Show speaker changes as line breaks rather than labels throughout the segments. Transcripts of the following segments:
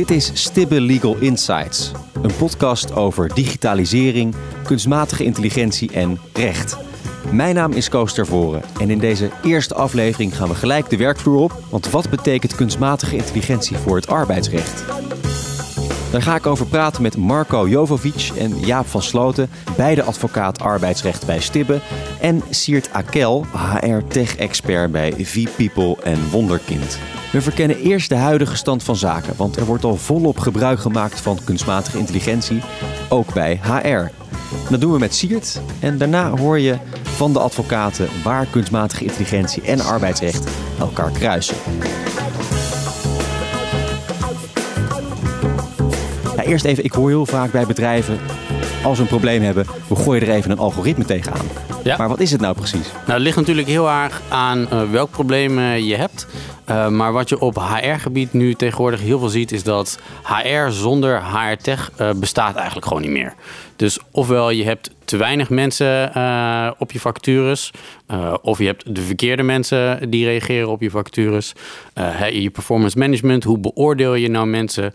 Dit is Stibbe Legal Insights, een podcast over digitalisering, kunstmatige intelligentie en recht. Mijn naam is Koos Tervoren en in deze eerste aflevering gaan we gelijk de werkvloer op. Want wat betekent kunstmatige intelligentie voor het arbeidsrecht? Daar ga ik over praten met Marco Jovovic en Jaap van Sloten, beide advocaat arbeidsrecht bij Stibbe. En Siert Akel, HR-tech-expert bij V-People en Wonderkind. We verkennen eerst de huidige stand van zaken, want er wordt al volop gebruik gemaakt van kunstmatige intelligentie, ook bij HR. Dat doen we met Siert en daarna hoor je van de advocaten waar kunstmatige intelligentie en arbeidsrecht elkaar kruisen. Ja, eerst even, ik hoor heel vaak bij bedrijven, als we een probleem hebben, we gooien er even een algoritme tegenaan.
Ja.
Maar wat is het nou precies?
Nou, het ligt natuurlijk heel erg aan uh, welk probleem uh, je hebt. Uh, maar wat je op HR-gebied nu tegenwoordig heel veel ziet, is dat HR zonder HR-tech bestaat eigenlijk gewoon niet meer. Dus ofwel je hebt te weinig mensen uh, op je vacatures, uh, of je hebt de verkeerde mensen die reageren op je vacatures. Uh, je performance management, hoe beoordeel je nou mensen?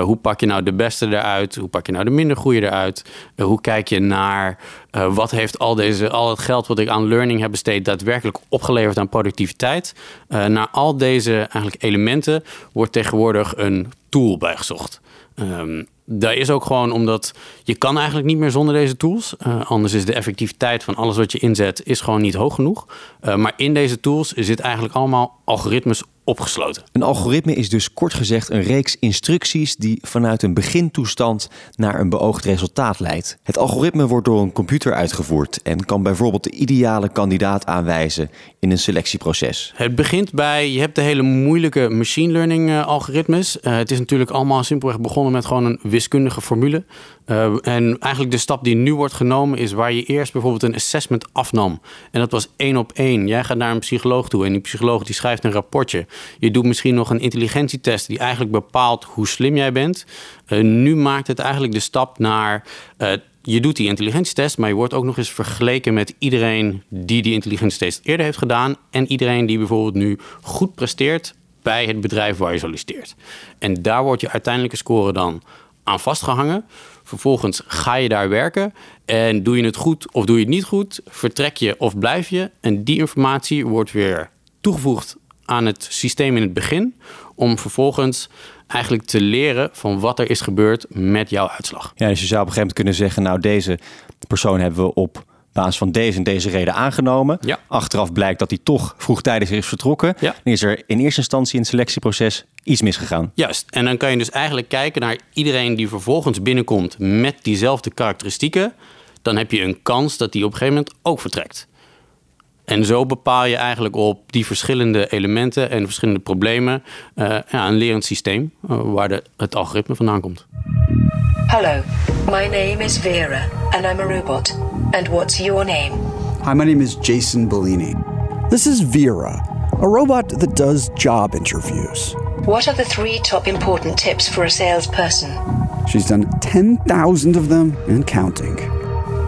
hoe pak je nou de beste eruit? Hoe pak je nou de minder goede eruit? hoe kijk je naar wat heeft al, deze, al het geld wat ik aan learning heb besteed daadwerkelijk opgeleverd aan productiviteit? naar al deze eigenlijk elementen wordt tegenwoordig een tool bijgezocht. Um, dat is ook gewoon omdat je kan eigenlijk niet meer zonder deze tools. Uh, anders is de effectiviteit van alles wat je inzet is gewoon niet hoog genoeg. Uh, maar in deze tools zit eigenlijk allemaal algoritmes opgesloten.
Een algoritme is dus kort gezegd een reeks instructies die vanuit een begintoestand naar een beoogd resultaat leidt. Het algoritme wordt door een computer uitgevoerd en kan bijvoorbeeld de ideale kandidaat aanwijzen in een selectieproces.
Het begint bij, je hebt de hele moeilijke machine learning uh, algoritmes. Uh, het is natuurlijk allemaal simpelweg begonnen met gewoon een wiskundige formule. Uh, en eigenlijk de stap die nu wordt genomen is waar je eerst bijvoorbeeld een assessment afnam. En dat was één op één. Jij gaat naar een psycholoog toe en die psycholoog die schrijft een rapportje. Je doet misschien nog een intelligentietest die eigenlijk bepaalt hoe slim jij bent. Uh, nu maakt het eigenlijk de stap naar... Uh, je doet die intelligentietest, maar je wordt ook nog eens vergeleken met iedereen die die intelligentietest eerder heeft gedaan. En iedereen die bijvoorbeeld nu goed presteert bij het bedrijf waar je solliciteert. En daar wordt je uiteindelijke score dan aan vastgehangen. Vervolgens ga je daar werken en doe je het goed of doe je het niet goed, vertrek je of blijf je. En die informatie wordt weer toegevoegd aan het systeem in het begin, om vervolgens eigenlijk te leren van wat er is gebeurd met jouw uitslag.
Ja, dus je zou op een gegeven moment kunnen zeggen, nou deze persoon hebben we op basis van deze en deze reden aangenomen.
Ja.
Achteraf blijkt dat hij toch vroegtijdig is vertrokken.
Ja.
Dan is er in eerste instantie in het selectieproces iets misgegaan.
Juist. En dan kan je dus eigenlijk kijken naar iedereen die vervolgens binnenkomt met diezelfde karakteristieken. Dan heb je een kans dat die op een gegeven moment ook vertrekt. En zo bepaal je eigenlijk op die verschillende elementen en verschillende problemen uh, ja, een lerend systeem uh, waar de, het algoritme vandaan komt.
Hello, my name is Vera and I'm a robot. And what's your name?
Hi, my name is Jason Bellini.
This is Vera, a robot that does job interviews.
What are the three top important tips for a salesperson?
She's done 10,000 of them and counting.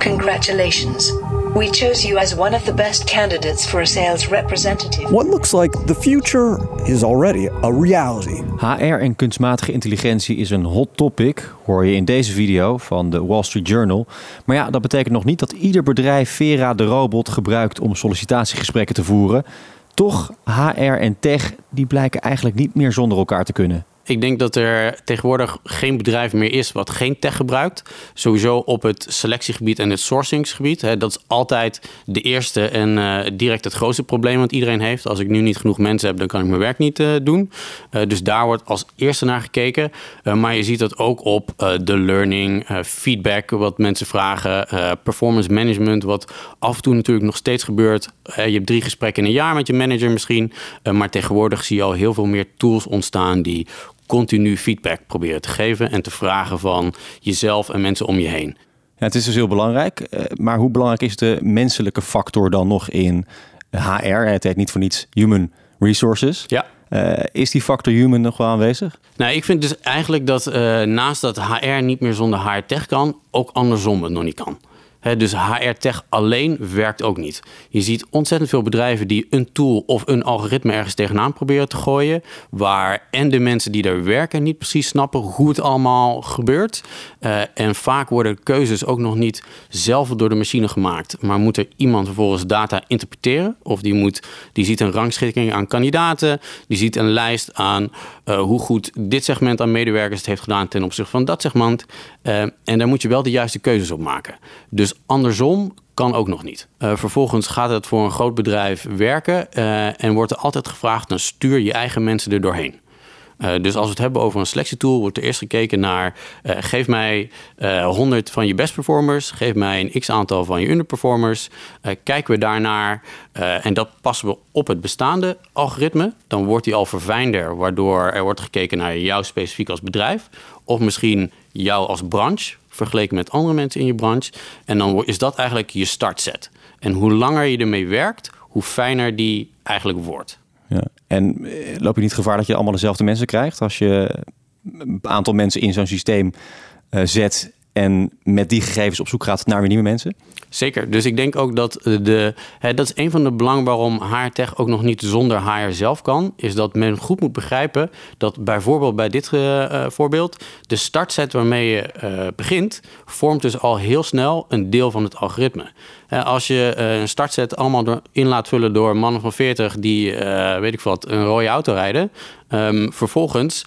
Congratulations. We chose you as one of the best candidates for a sales representative.
What looks like the future is already a reality.
HR en kunstmatige intelligentie is een hot topic, hoor je in deze video van de Wall Street Journal. Maar ja, dat betekent nog niet dat ieder bedrijf Vera de robot gebruikt om sollicitatiegesprekken te voeren. Toch, HR en tech, die blijken eigenlijk niet meer zonder elkaar te kunnen.
Ik denk dat er tegenwoordig geen bedrijf meer is wat geen tech gebruikt. Sowieso op het selectiegebied en het sourcingsgebied. Hè, dat is altijd de eerste en uh, direct het grootste probleem wat iedereen heeft. Als ik nu niet genoeg mensen heb, dan kan ik mijn werk niet uh, doen. Uh, dus daar wordt als eerste naar gekeken. maar je ziet dat ook op de learning, feedback, wat mensen vragen, performance management, wat af en toe natuurlijk nog steeds gebeurt. je hebt drie gesprekken in een jaar met je manager misschien. maar tegenwoordig zie je al heel veel meer tools ontstaan die continu feedback proberen te geven en te vragen van jezelf en mensen om je heen.
Ja, het is dus heel belangrijk. Maar hoe belangrijk is de menselijke factor dan nog in HR? Het heet niet voor niets human resources.
Ja.
Uh, is die factor human nog wel aanwezig?
Nou, ik vind dus eigenlijk dat uh, naast dat HR niet meer zonder HR tech kan, ook andersom het nog niet kan. Dus HR-tech alleen werkt ook niet. Je ziet ontzettend veel bedrijven die een tool of een algoritme ergens tegenaan proberen te gooien. Waar en de mensen die daar werken niet precies snappen hoe het allemaal gebeurt. Eh, en vaak worden keuzes ook nog niet zelf door de machine gemaakt. Maar moet er iemand vervolgens data interpreteren? Of die, moet, die ziet een rangschikking aan kandidaten. Die ziet een lijst aan eh, hoe goed dit segment aan medewerkers het heeft gedaan ten opzichte van dat segment. Uh, en daar moet je wel de juiste keuzes op maken. Dus andersom kan ook nog niet. Uh, vervolgens gaat het voor een groot bedrijf werken uh, en wordt er altijd gevraagd: dan stuur je eigen mensen er doorheen. Uh, dus als we het hebben over een selectietool, wordt er eerst gekeken naar: geef mij 100 van je best performers, geef mij een x aantal van je underperformers. kijken we daarnaar en dat passen we op het bestaande algoritme. Dan wordt die al verfijnder, waardoor er wordt gekeken naar jou specifiek als bedrijf. Of misschien jou als branche vergeleken met andere mensen in je branche. En dan is dat eigenlijk je startset. En hoe langer je ermee werkt, hoe fijner die eigenlijk wordt.
Ja. En eh, loop je niet gevaar dat je allemaal dezelfde mensen krijgt als je een aantal mensen in zo'n systeem uh, zet en met die gegevens op zoek gaat naar weer nieuwe mensen?
Zeker. Dus ik denk ook dat de. Hè, dat is een van de belangen waarom HR-tech ook nog niet zonder HR zelf kan. Is dat men goed moet begrijpen dat bijvoorbeeld bij dit uh, voorbeeld. de startset waarmee je uh, begint. vormt dus al heel snel een deel van het algoritme. als je een startset allemaal door, in laat vullen door mannen van 40 die, weet ik wat, een rode auto rijden. Um, vervolgens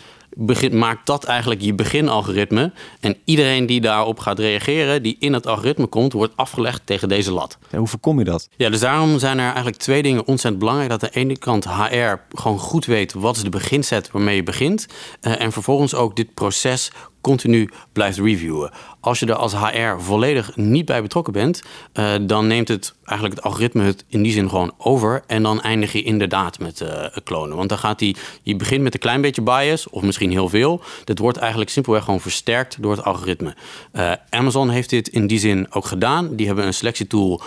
maakt dat eigenlijk je beginalgoritme. En iedereen die daarop gaat reageren, die in het algoritme komt, wordt afgelegd tegen deze lat.
Ja, hoe voorkom je dat?
Ja, dus daarom zijn er eigenlijk twee dingen ontzettend belangrijk. Dat aan de ene kant HR gewoon goed weet wat is de beginset waarmee je begint. Uh, en vervolgens ook dit proces continu blijft reviewen. Als je er als HR volledig niet bij betrokken bent, uh, dan neemt het eigenlijk het algoritme het in die zin gewoon over. En dan eindig je inderdaad met uh, klonen. Want dan gaat die, je begint met een klein beetje bias, of misschien heel veel. Dat wordt eigenlijk simpelweg gewoon versterkt door het algoritme. Uh, Amazon heeft dit in die zin ook gedaan. Die hebben een selectietool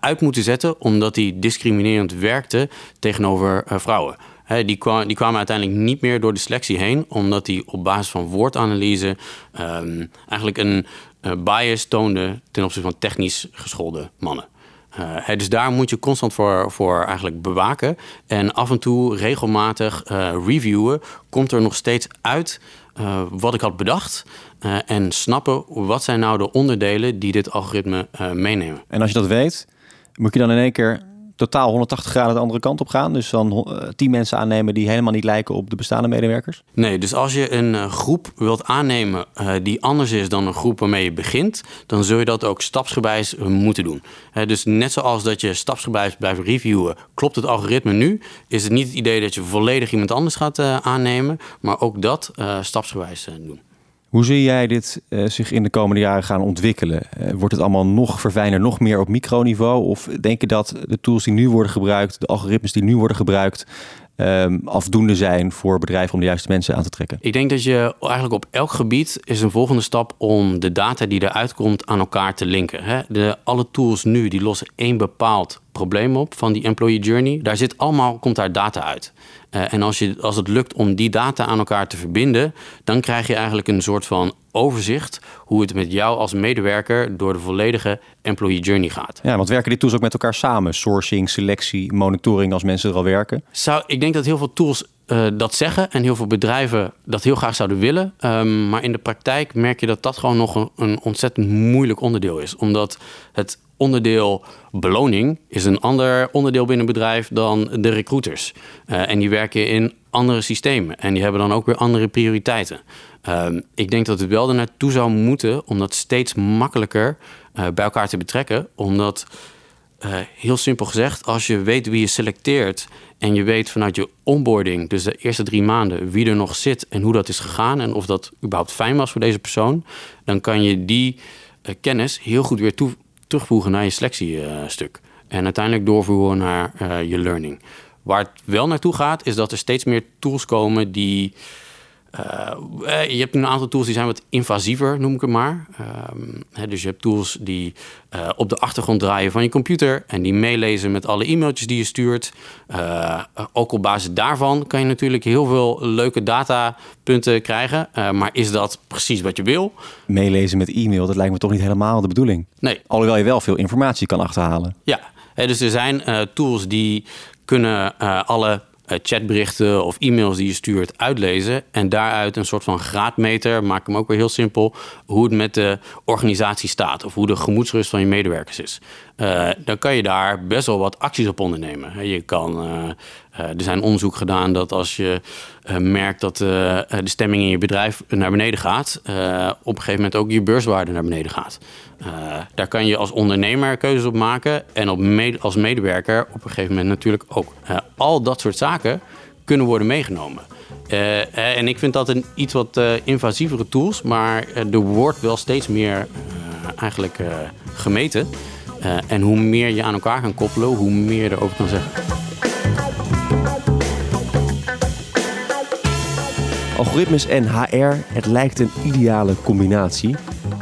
uit moeten zetten, omdat die discriminerend werkte tegenover vrouwen die, die kwamen uiteindelijk niet meer door de selectie heen, omdat die op basis van woordanalyse um, eigenlijk een uh, bias toonde ten opzichte van technisch geschoolde mannen. Uh, dus daar moet je constant voor, voor eigenlijk bewaken. En af en toe regelmatig uh, reviewen. Komt er nog steeds uit wat ik had bedacht? en snappen wat zijn nou de onderdelen die dit algoritme meenemen.
En als je dat weet, moet je dan in één keer totaal 180 graden de andere kant op gaan? Dus dan uh, tien mensen aannemen die helemaal niet lijken op de bestaande medewerkers?
Nee, dus als je een uh, groep wilt aannemen uh, die anders is dan een groep waarmee je begint, dan zul je dat ook stapsgewijs moeten doen. dus net zoals dat je stapsgewijs blijft reviewen, klopt het algoritme nu, is het niet het idee dat je volledig iemand anders gaat aannemen, maar ook dat stapsgewijs doen.
Hoe zie jij dit uh, zich in de komende jaren gaan ontwikkelen? Uh, wordt het allemaal nog verfijner, nog meer op microniveau? Of denk je dat de tools die nu worden gebruikt, de algoritmes die nu worden gebruikt, um, afdoende zijn voor bedrijven om de juiste mensen aan te trekken?
Ik denk dat je eigenlijk op elk gebied is een volgende stap om de data die eruit komt aan elkaar te linken. Hè? De, alle tools nu die lossen één bepaald probleem op van die employee journey. Daar zit allemaal, komt daar data uit. Uh, en als, je, als het lukt om die data aan elkaar te verbinden, dan krijg je eigenlijk een soort van overzicht hoe het met jou als medewerker door de volledige employee journey gaat.
Ja, want werken die tools ook met elkaar samen? Sourcing, selectie, monitoring als mensen er al werken?
Zou, ik denk dat heel veel tools uh, dat zeggen en heel veel bedrijven dat heel graag zouden willen. Um, maar in de praktijk merk je dat dat gewoon nog een, een ontzettend moeilijk onderdeel is. Omdat het onderdeel beloning is een ander onderdeel binnen bedrijf dan de recruiters. Uh, en die werken in andere systemen en die hebben dan ook weer andere prioriteiten. Uh, ik denk dat het wel er naartoe zou moeten om dat steeds makkelijker uh, bij elkaar te betrekken. Omdat, uh, heel simpel gezegd, als je weet wie je selecteert en je weet vanuit je onboarding, dus de eerste drie maanden, wie er nog zit en hoe dat is gegaan en of dat überhaupt fijn was voor deze persoon, dan kan je die kennis heel goed weer toe terugvoegen naar je selectiestuk. en uiteindelijk doorvoeren naar uh, je learning. Waar het wel naartoe gaat, is dat er steeds meer tools komen die Uh, je hebt een aantal tools die zijn wat invasiever, noem ik het maar. Uh, dus je hebt tools die uh, op de achtergrond draaien van je computer en die meelezen met alle e-mailtjes die je stuurt. ook op basis daarvan kan je natuurlijk heel veel leuke datapunten krijgen. maar is dat precies wat je wil?
Meelezen met e-mail, dat lijkt me toch niet helemaal de bedoeling.
Nee.
Alhoewel je wel veel informatie kan achterhalen.
Ja, dus er zijn tools die kunnen alle eh, chatberichten of e-mails die je stuurt uitlezen. En daaruit een soort van graadmeter, maak hem ook weer heel simpel, hoe het met de organisatie staat. Of hoe de gemoedsrust van je medewerkers is. Uh, dan kan je daar best wel wat acties op ondernemen. Je kan, uh, er zijn onderzoek gedaan dat als je merkt dat de stemming in je bedrijf naar beneden gaat, op een gegeven moment ook je beurswaarde naar beneden gaat. daar kan je als ondernemer keuzes op maken en op als medewerker op een gegeven moment natuurlijk ook. al dat soort zaken kunnen worden meegenomen. en ik vind dat een iets wat invasievere tools, maar er wordt wel steeds meer eigenlijk gemeten. Uh, en hoe meer je aan elkaar kan koppelen, hoe meer je erover kan zeggen.
Algoritmes en HR, het lijkt een ideale combinatie.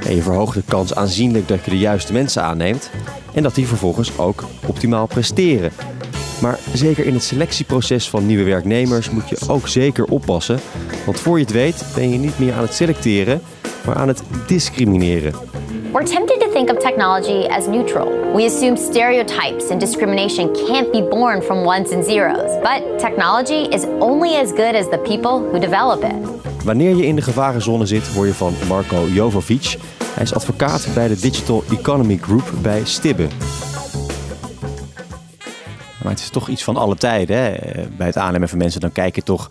En je verhoogt de kans aanzienlijk dat je de juiste mensen aanneemt en dat die vervolgens ook optimaal presteren. Maar zeker in het selectieproces van nieuwe werknemers moet je ook zeker oppassen. Want voor je het weet ben je niet meer aan het selecteren, maar aan het discrimineren.
We're tempted to think of technology as neutral. We assume stereotypes and discrimination can't be born from ones and zeros. But technology is only as good as the people who develop it.
Wanneer je in de gevarenzone zit, hoor je van Marco Jovovic. Hij is advocaat bij de Digital Economy Group bij Stibbe. Maar het is toch iets van alle tijden. Hè? Bij het aannemen van mensen, dan kijk je toch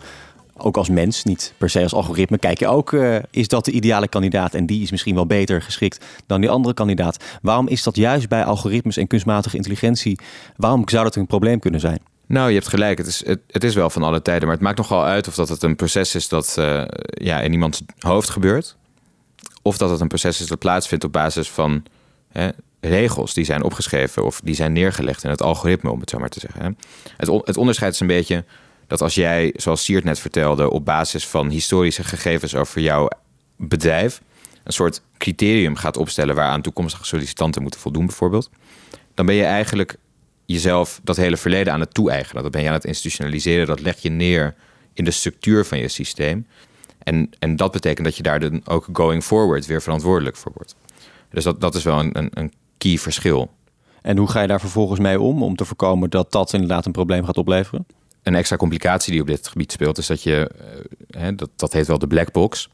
ook als mens, niet per se als algoritme, kijk je ook, uh, is dat de ideale kandidaat en die is misschien wel beter geschikt dan die andere kandidaat. Waarom is dat juist bij algoritmes en kunstmatige intelligentie, waarom zou dat een probleem kunnen zijn?
Nou, je hebt gelijk. Het is, het, is wel van alle tijden. Maar het maakt nogal uit of dat het een proces is dat uh, ja, in iemands hoofd gebeurt. Of dat het een proces is dat plaatsvindt op basis van hè, regels die zijn opgeschreven of die zijn neergelegd in het algoritme, om het zo maar te zeggen. Hè. Het, het onderscheid is een beetje dat als jij, zoals Siert net vertelde, op basis van historische gegevens over jouw bedrijf een soort criterium gaat opstellen waaraan toekomstige sollicitanten moeten voldoen, bijvoorbeeld, dan ben je eigenlijk jezelf dat hele verleden aan het toe-eigenen. Dat ben je aan het institutionaliseren, dat leg je neer in de structuur van je systeem. En, en dat betekent dat je daar dan ook going forward weer verantwoordelijk voor wordt. Dus dat, dat is wel een, een, een key verschil.
En hoe ga je daar vervolgens mee om, om te voorkomen dat dat inderdaad een probleem gaat opleveren?
Een extra complicatie die op dit gebied speelt, is dat je, uh, dat, dat heet wel de black box.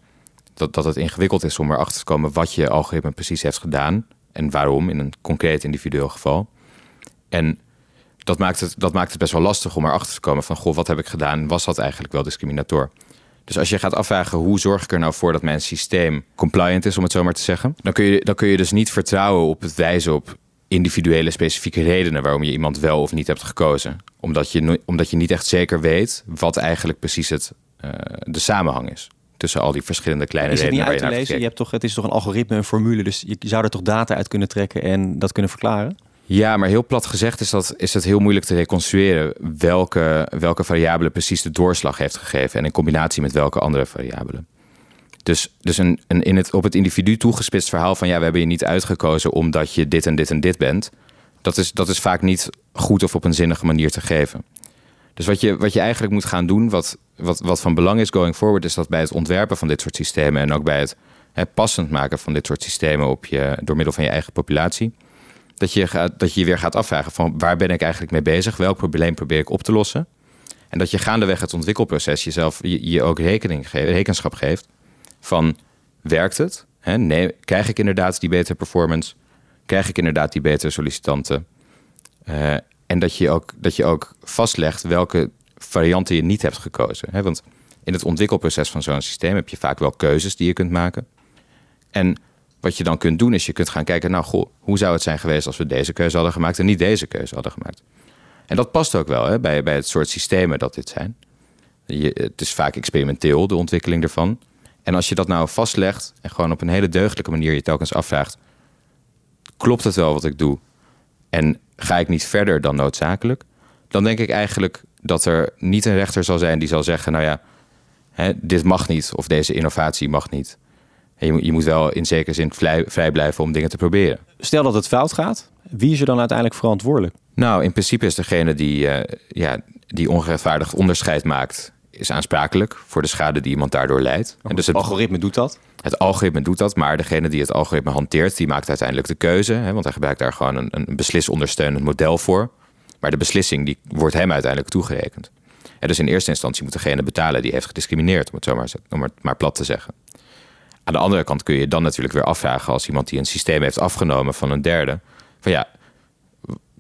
Dat, dat het ingewikkeld is om erachter te komen wat je algoritme precies heeft gedaan en waarom in een concreet individueel geval. En dat maakt, het, dat maakt het best wel lastig om erachter te komen van, goh, wat heb ik gedaan? Was dat eigenlijk wel discriminator? Dus als je gaat afvragen hoe zorg ik er nou voor dat mijn systeem compliant is, om het zo maar te zeggen, dan kun je, dan kun je dus niet vertrouwen op het wijzen op individuele specifieke redenen waarom je iemand wel of niet hebt gekozen. Omdat je, omdat je niet echt zeker weet wat eigenlijk precies het, uh, de samenhang is. Tussen al die verschillende kleine
is het
redenen.
Niet uit te lezen? Je hebt toch, het is toch een algoritme, een formule. Dus je zou er toch data uit kunnen trekken en dat kunnen verklaren?
Ja, maar heel plat gezegd is, dat, is het heel moeilijk te reconstrueren welke, welke variabele precies de doorslag heeft gegeven en in combinatie met welke andere variabelen. Dus, dus een, een in het, op het individu toegespitst verhaal van ja, we hebben je niet uitgekozen omdat je dit en dit en dit bent. Dat is, dat is vaak niet goed of op een zinnige manier te geven. Dus wat je, wat je eigenlijk moet gaan doen, wat, wat, wat van belang is going forward, is dat bij het ontwerpen van dit soort systemen en ook bij het passend maken van dit soort systemen op je, door middel van je eigen populatie, dat je, gaat, dat je weer gaat afvragen van waar ben ik eigenlijk mee bezig, welk probleem probeer ik op te lossen. En dat je gaandeweg het ontwikkelproces jezelf je, je ook rekening rekenschap geeft van werkt het? krijg ik inderdaad die betere performance? Krijg ik inderdaad die betere sollicitanten? Uh, en dat je, ook, dat je ook vastlegt welke varianten je niet hebt gekozen. want in het ontwikkelproces van zo'n systeem heb je vaak wel keuzes die je kunt maken. En wat je dan kunt doen is je kunt gaan kijken, nou goh, hoe zou het zijn geweest als we deze keuze hadden gemaakt en niet deze keuze hadden gemaakt. En dat past ook wel bij, bij het soort systemen dat dit zijn. Je, het is vaak experimenteel, de ontwikkeling ervan. En als je dat nou vastlegt en gewoon op een hele deugdelijke manier je telkens afvraagt: klopt het wel wat ik doe? En ga ik niet verder dan noodzakelijk? Dan denk ik eigenlijk dat er niet een rechter zal zijn die zal zeggen: nou ja, Hè, dit mag niet of deze innovatie mag niet. En je, moet- je moet wel in zekere zin vrij, vrij blijven om dingen te proberen.
Stel dat het fout gaat, wie is er dan uiteindelijk verantwoordelijk?
Nou, in principe is degene die, eh, ja, die ongerechtvaardigd onderscheid maakt, is aansprakelijk voor de schade die iemand daardoor leidt. En dus
Het algoritme doet dat.
het algoritme doet dat, maar degene die het algoritme hanteert, die maakt uiteindelijk de keuze. Hè, want hij gebruikt daar gewoon een, een beslisondersteunend model voor. Maar de beslissing die wordt hem uiteindelijk toegerekend. En dus in eerste instantie moet degene betalen die heeft gediscrimineerd, om het zo maar, om het maar plat te zeggen. Aan de andere kant kun je dan natuurlijk weer afvragen als iemand die een systeem heeft afgenomen van een derde. Van ja,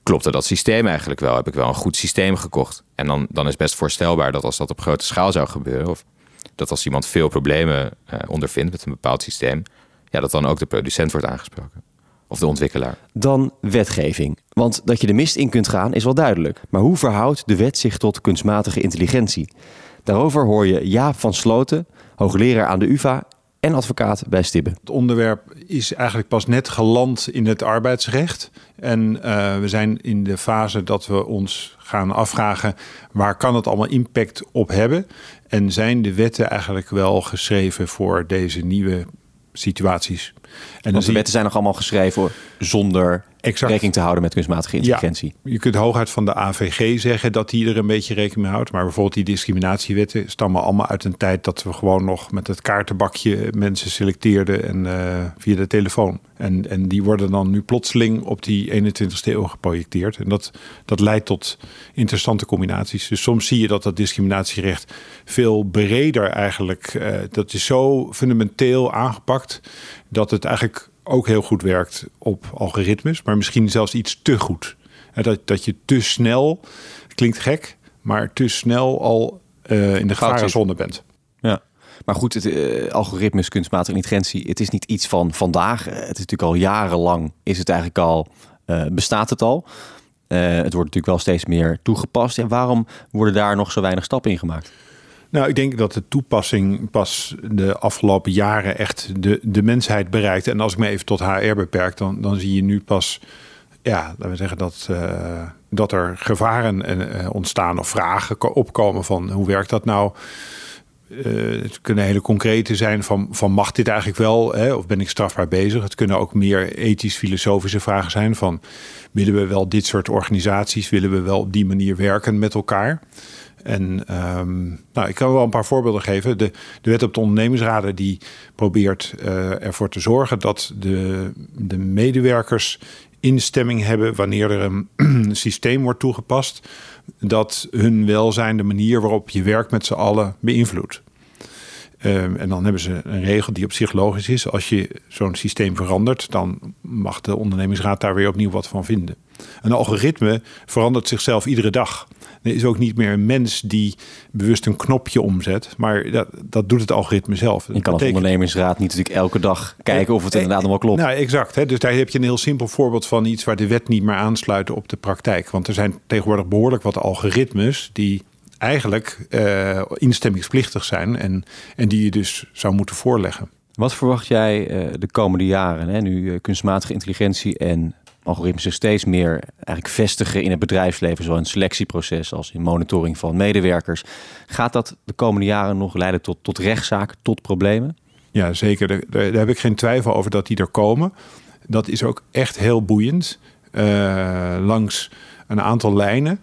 klopte dat systeem eigenlijk wel? Heb ik wel een goed systeem gekocht? En dan, dan is best voorstelbaar dat als dat op grote schaal zou gebeuren, of dat als iemand veel problemen eh, ondervindt met een bepaald systeem, ja, dat dan ook de producent wordt aangesproken. Of de ontwikkelaar.
Dan wetgeving. Want dat je de mist in kunt gaan is wel duidelijk. Maar hoe verhoudt de wet zich tot kunstmatige intelligentie? Daarover hoor je Jaap van Sloten, hoogleraar aan de UvA en advocaat bij Stibbe.
Het onderwerp is eigenlijk pas net geland in het arbeidsrecht. En eh, we zijn in de fase dat we ons gaan afvragen... waar kan het allemaal impact op hebben? En zijn de wetten eigenlijk wel geschreven voor deze nieuwe situaties? En
de wetten zijn nog allemaal geschreven zonder
Exact.
rekening te houden met kunstmatige intelligentie.
Ja, je kunt hooguit van de AVG zeggen dat die er een beetje rekening mee houdt. Maar bijvoorbeeld die discriminatiewetten stammen allemaal uit een tijd dat we gewoon nog met het kaartenbakje mensen selecteerden en eh, via de telefoon. En, en die worden dan nu plotseling op die 21ste eeuw geprojecteerd. En dat, dat leidt tot interessante combinaties. Dus soms zie je dat dat discriminatierecht veel breder eigenlijk, eh, dat is zo fundamenteel aangepakt dat het eigenlijk ook heel goed werkt op algoritmes, maar misschien zelfs iets te goed. Dat, dat je te snel, klinkt gek, maar te snel al eh, in de gevarenzone bent.
Ja. Maar goed, het, eh, algoritmes, kunstmatige intelligentie, het is niet iets van vandaag. Eh, het is natuurlijk al jarenlang, is het eigenlijk al, bestaat het al. Het wordt natuurlijk wel steeds meer toegepast. En waarom worden daar nog zo weinig stappen in gemaakt?
Nou, ik denk dat de toepassing pas de afgelopen jaren echt de, de mensheid bereikt. En als ik me even tot HR beperk, dan, dan zie je nu pas, ja, laten we zeggen dat, eh, dat er gevaren eh, ontstaan of vragen ko- opkomen van hoe werkt dat nou? Eh, het kunnen hele concrete zijn van, van mag dit eigenlijk wel hè, of ben ik strafbaar bezig? Het kunnen ook meer ethisch-filosofische vragen zijn van willen we wel dit soort organisaties, willen we wel op die manier werken met elkaar? En ehm, nou, ik kan wel een paar voorbeelden geven. De, de wet op de ondernemingsraden die probeert eh, ervoor te zorgen dat de, de medewerkers instemming hebben wanneer er een systeem wordt toegepast dat hun welzijn, de manier waarop je werkt met z'n allen beïnvloedt. Ehm, en dan hebben ze een regel die op zich logisch is. Als je zo'n systeem verandert, dan mag de ondernemingsraad daar weer opnieuw wat van vinden. Een algoritme verandert zichzelf iedere dag. Er is ook niet meer een mens die bewust een knopje omzet, maar dat, dat doet het algoritme zelf.
Je kan als ondernemingsraad niet natuurlijk elke dag kijken of het
Eh,
inderdaad nog wel klopt.
Nou, exact. Hè? Dus daar heb je een heel simpel voorbeeld van iets waar de wet niet meer aansluit op de praktijk. Want er zijn tegenwoordig behoorlijk wat algoritmes die eigenlijk eh, instemmingsplichtig zijn en, en die je dus zou moeten voorleggen.
Wat verwacht jij eh, de komende jaren? Hè? Nu eh, kunstmatige intelligentie en algoritmes steeds meer eigenlijk vestigen in het bedrijfsleven, zowel in selectieproces als in monitoring van medewerkers. Gaat dat de komende jaren nog leiden tot, tot rechtszaken, tot problemen?
Ja, zeker. Daar, daar heb ik geen twijfel over dat die er komen. Dat is ook echt heel boeiend. eh, langs een aantal lijnen.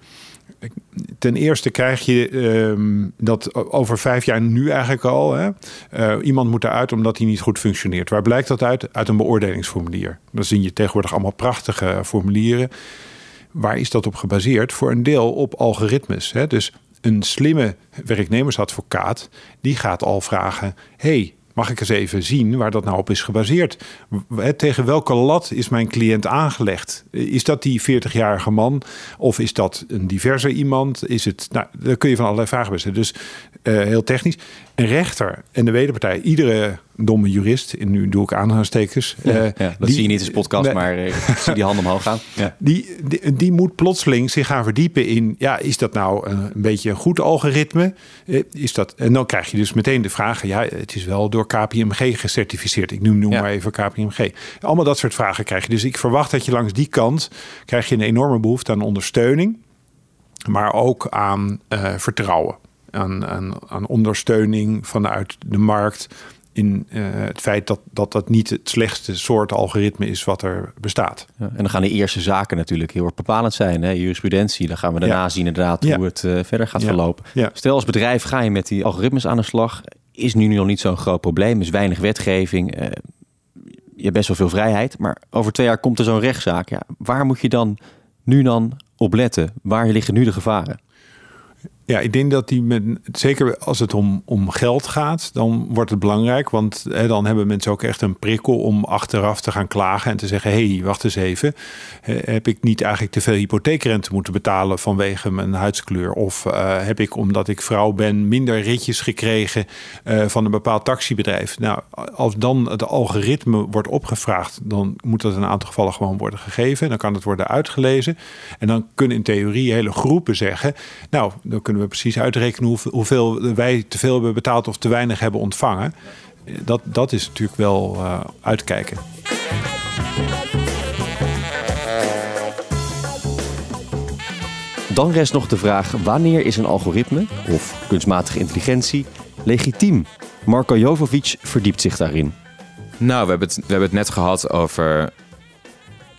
Ten eerste krijg je ehm, dat over vijf jaar nu eigenlijk al. Hè, eh, iemand moet eruit omdat hij niet goed functioneert. Waar blijkt dat uit? Uit een beoordelingsformulier. Dan zie je tegenwoordig allemaal prachtige formulieren. Waar is dat op gebaseerd? Voor een deel op algoritmes. Hè? Dus een slimme werknemersadvocaat die gaat al vragen: hey, mag ik eens even zien waar dat nou op is gebaseerd? Tegen welke lat is mijn cliënt aangelegd? Is dat die 40-jarige man of is dat een diverse iemand? Is het, nou, daar kun je van allerlei vragen bij stellen. Dus eh, heel technisch. Een rechter en de wederpartij, iedere domme jurist, en nu doe ik aanhalingstekens. eh,
ja, dat
die-
zie je niet in de podcast, maar eh, ik zie die handen omhoog gaan. Ja.
Die, die, die moet plotseling zich gaan verdiepen in, ja, is dat nou een, een beetje een goed algoritme? Eh, Is dat, en dan krijg je dus meteen de vragen, ja, het is wel door KPMG gecertificeerd. Ik noem, noem maar even KPMG. Allemaal dat soort vragen krijg je. Dus ik verwacht dat je langs die kant krijg je een enorme behoefte aan ondersteuning, maar ook aan eh, vertrouwen. aan, aan, aan ondersteuning vanuit de markt in uh, het feit dat, dat dat niet het slechtste soort algoritme is wat er bestaat.
Ja, en dan gaan de eerste zaken natuurlijk heel erg bepalend zijn. Hè? Jurisprudentie, dan gaan we daarna zien inderdaad hoe het uh, verder gaat verlopen. Stel als bedrijf ga je met die algoritmes aan de slag. Is nu nog niet zo'n groot probleem, is weinig wetgeving. Uh, je hebt best wel veel vrijheid, maar over twee jaar komt er zo'n rechtszaak. Ja, waar moet je dan nu dan op letten? Waar liggen nu de gevaren?
Ja, ik denk dat die met, zeker als het om, om geld gaat, dan wordt het belangrijk. Want hè, dan hebben mensen ook echt een prikkel om achteraf te gaan klagen en te zeggen: hé, hey, wacht eens even. Heb ik niet eigenlijk te veel hypotheekrente moeten betalen vanwege mijn huidskleur? Of uh, heb ik, omdat ik vrouw ben, minder ritjes gekregen uh, van een bepaald taxibedrijf? Nou, als dan het algoritme wordt opgevraagd, dan moet dat in een aantal gevallen gewoon worden gegeven. Dan kan het worden uitgelezen. En dan kunnen in theorie hele groepen zeggen: Nou, dan kunnen we precies uitrekenen hoeveel wij te veel hebben betaald of te weinig hebben ontvangen. Dat, dat is natuurlijk wel uh, uitkijken.
Dan rest nog de vraag: wanneer is een algoritme of kunstmatige intelligentie legitiem? Marko Jovovic verdiept zich daarin.
Nou, we hebben het, we hebben het net gehad over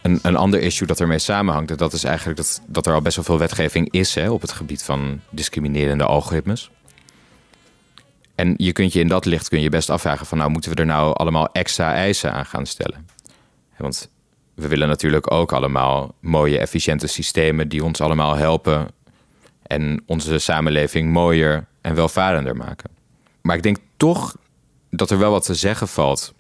een, een ander issue dat ermee samenhangt. Dat is eigenlijk dat, dat er al best wel veel wetgeving is hè, op het gebied van discriminerende algoritmes. En je kunt je in dat licht kun je best afvragen van nou moeten we er nou allemaal extra eisen aan gaan stellen. Want we willen natuurlijk ook allemaal mooie, efficiënte systemen die ons allemaal helpen en onze samenleving mooier en welvarender maken. Maar ik denk toch dat er wel wat te zeggen valt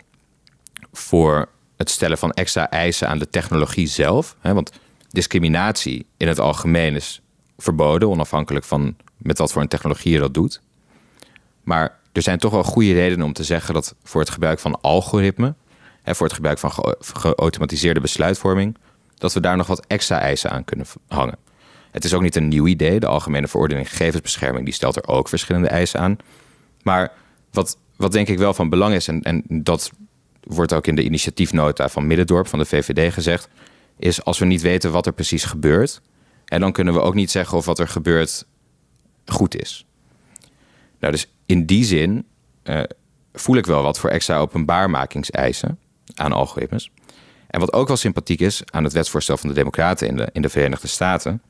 voor het stellen van extra eisen aan de technologie zelf. Hè, want discriminatie in het algemeen is verboden, onafhankelijk van met wat voor een technologie je dat doet. Maar er zijn toch wel goede redenen om te zeggen dat voor het gebruik van algoritmen, hè, voor het gebruik van geautomatiseerde besluitvorming, dat we daar nog wat extra eisen aan kunnen hangen. Het is ook niet een nieuw idee. De Algemene Verordening Gegevensbescherming die stelt er ook verschillende eisen aan. Maar wat, wat denk ik wel van belang is, en, en dat wordt ook in de initiatiefnota van Middendorp van de VVD gezegd, is als we niet weten wat er precies gebeurt, en dan kunnen we ook niet zeggen of wat er gebeurt goed is. Nou, dus in die zin uh, voel ik wel wat voor extra openbaarmakingseisen aan algoritmes. En wat ook wel sympathiek is aan het wetsvoorstel van de Democraten in de, in de Verenigde Staten,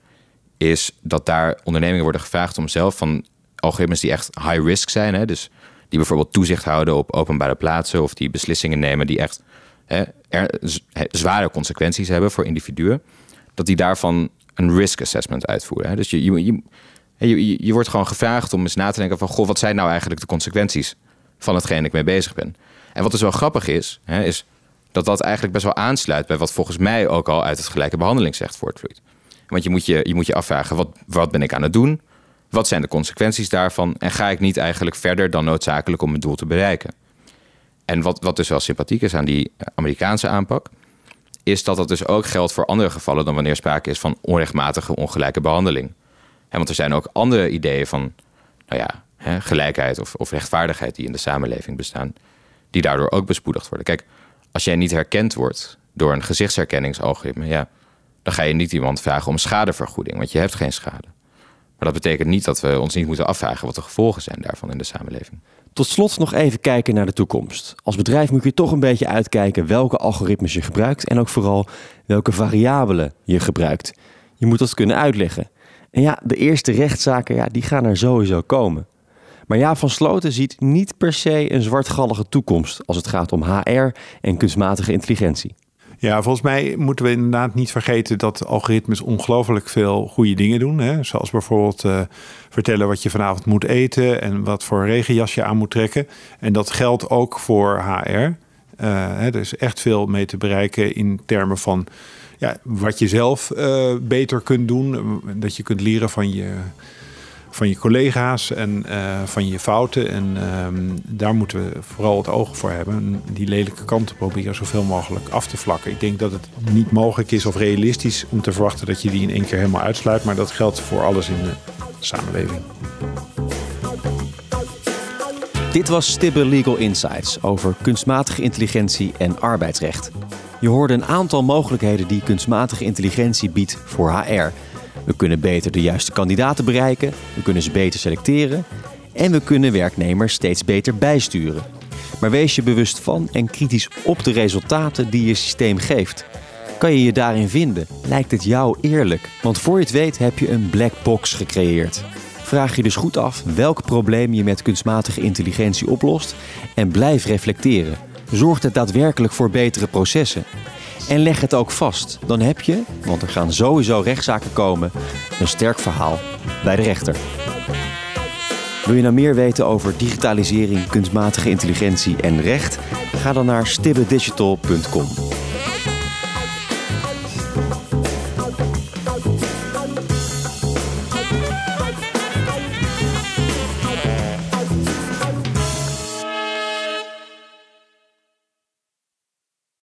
is dat daar ondernemingen worden gevraagd om zelf van algoritmes die echt high risk zijn, hè, dus die bijvoorbeeld toezicht houden op openbare plaatsen of die beslissingen nemen die echt hè, zware consequenties hebben voor individuen, dat die daarvan een risk assessment uitvoeren. Hè. Dus je, je, je, wordt gewoon gevraagd om eens na te denken van, goh, wat zijn nou eigenlijk de consequenties van hetgeen ik mee bezig ben? En wat dus wel grappig is, hè, is dat dat eigenlijk best wel aansluit bij wat volgens mij ook al uit het gelijke behandelingsrecht voortvloeit. Want je moet je, je, moet je afvragen, wat, wat ben ik aan het doen? Wat zijn de consequenties daarvan? En ga ik niet eigenlijk verder dan noodzakelijk om mijn doel te bereiken? En wat, wat dus wel sympathiek is aan die Amerikaanse aanpak, is dat dat dus ook geldt voor andere gevallen dan wanneer sprake is van onrechtmatige ongelijke behandeling. Want er zijn ook andere ideeën van nou ja, hè, gelijkheid of, of rechtvaardigheid die in de samenleving bestaan, die daardoor ook bespoedigd worden. Kijk, als jij niet herkend wordt door een gezichtsherkenningsalgoritme, ja, dan ga je niet iemand vragen om schadevergoeding, want je hebt geen schade. Maar dat betekent niet dat we ons niet moeten afvragen wat de gevolgen zijn daarvan in de samenleving.
Tot slot nog even kijken naar de toekomst. Als bedrijf moet je toch een beetje uitkijken welke algoritmes je gebruikt en ook vooral welke variabelen je gebruikt. Je moet dat kunnen uitleggen. En ja, de eerste rechtszaken ja, die gaan er sowieso komen. Maar ja, Van Sloten ziet niet per se een zwartgallige toekomst als het gaat om HR en kunstmatige intelligentie.
Ja, volgens mij moeten we inderdaad niet vergeten dat algoritmes ongelooflijk veel goede dingen doen. Hè? Zoals bijvoorbeeld uh, vertellen wat je vanavond moet eten en wat voor regenjas je aan moet trekken. En dat geldt ook voor HR. Uh, hè, er is echt veel mee te bereiken in termen van ja, wat je zelf uh, beter kunt doen. Dat je kunt leren van je van je collega's en uh, van je fouten. En um, daar moeten we vooral het oog voor hebben. Die lelijke kanten proberen zoveel mogelijk af te vlakken. Ik denk dat het niet mogelijk is of realistisch om te verwachten dat je die in één keer helemaal uitsluit. Maar dat geldt voor alles in de samenleving.
Dit was Stibbe Legal Insights over kunstmatige intelligentie en arbeidsrecht. Je hoorde een aantal mogelijkheden die kunstmatige intelligentie biedt voor HR. We kunnen beter de juiste kandidaten bereiken, we kunnen ze beter selecteren en we kunnen werknemers steeds beter bijsturen. Maar wees je bewust van en kritisch op de resultaten die je systeem geeft. Kan je je daarin vinden? Lijkt het jou eerlijk? Want voor je het weet heb je een black box gecreëerd. Vraag je dus goed af welk probleem je met kunstmatige intelligentie oplost en blijf reflecteren. Zorgt het daadwerkelijk voor betere processen? En leg het ook vast. Dan heb je, want er gaan sowieso rechtszaken komen, een sterk verhaal bij de rechter. Wil je nou meer weten over digitalisering, kunstmatige intelligentie en recht? Ga dan naar stibbedigital.com.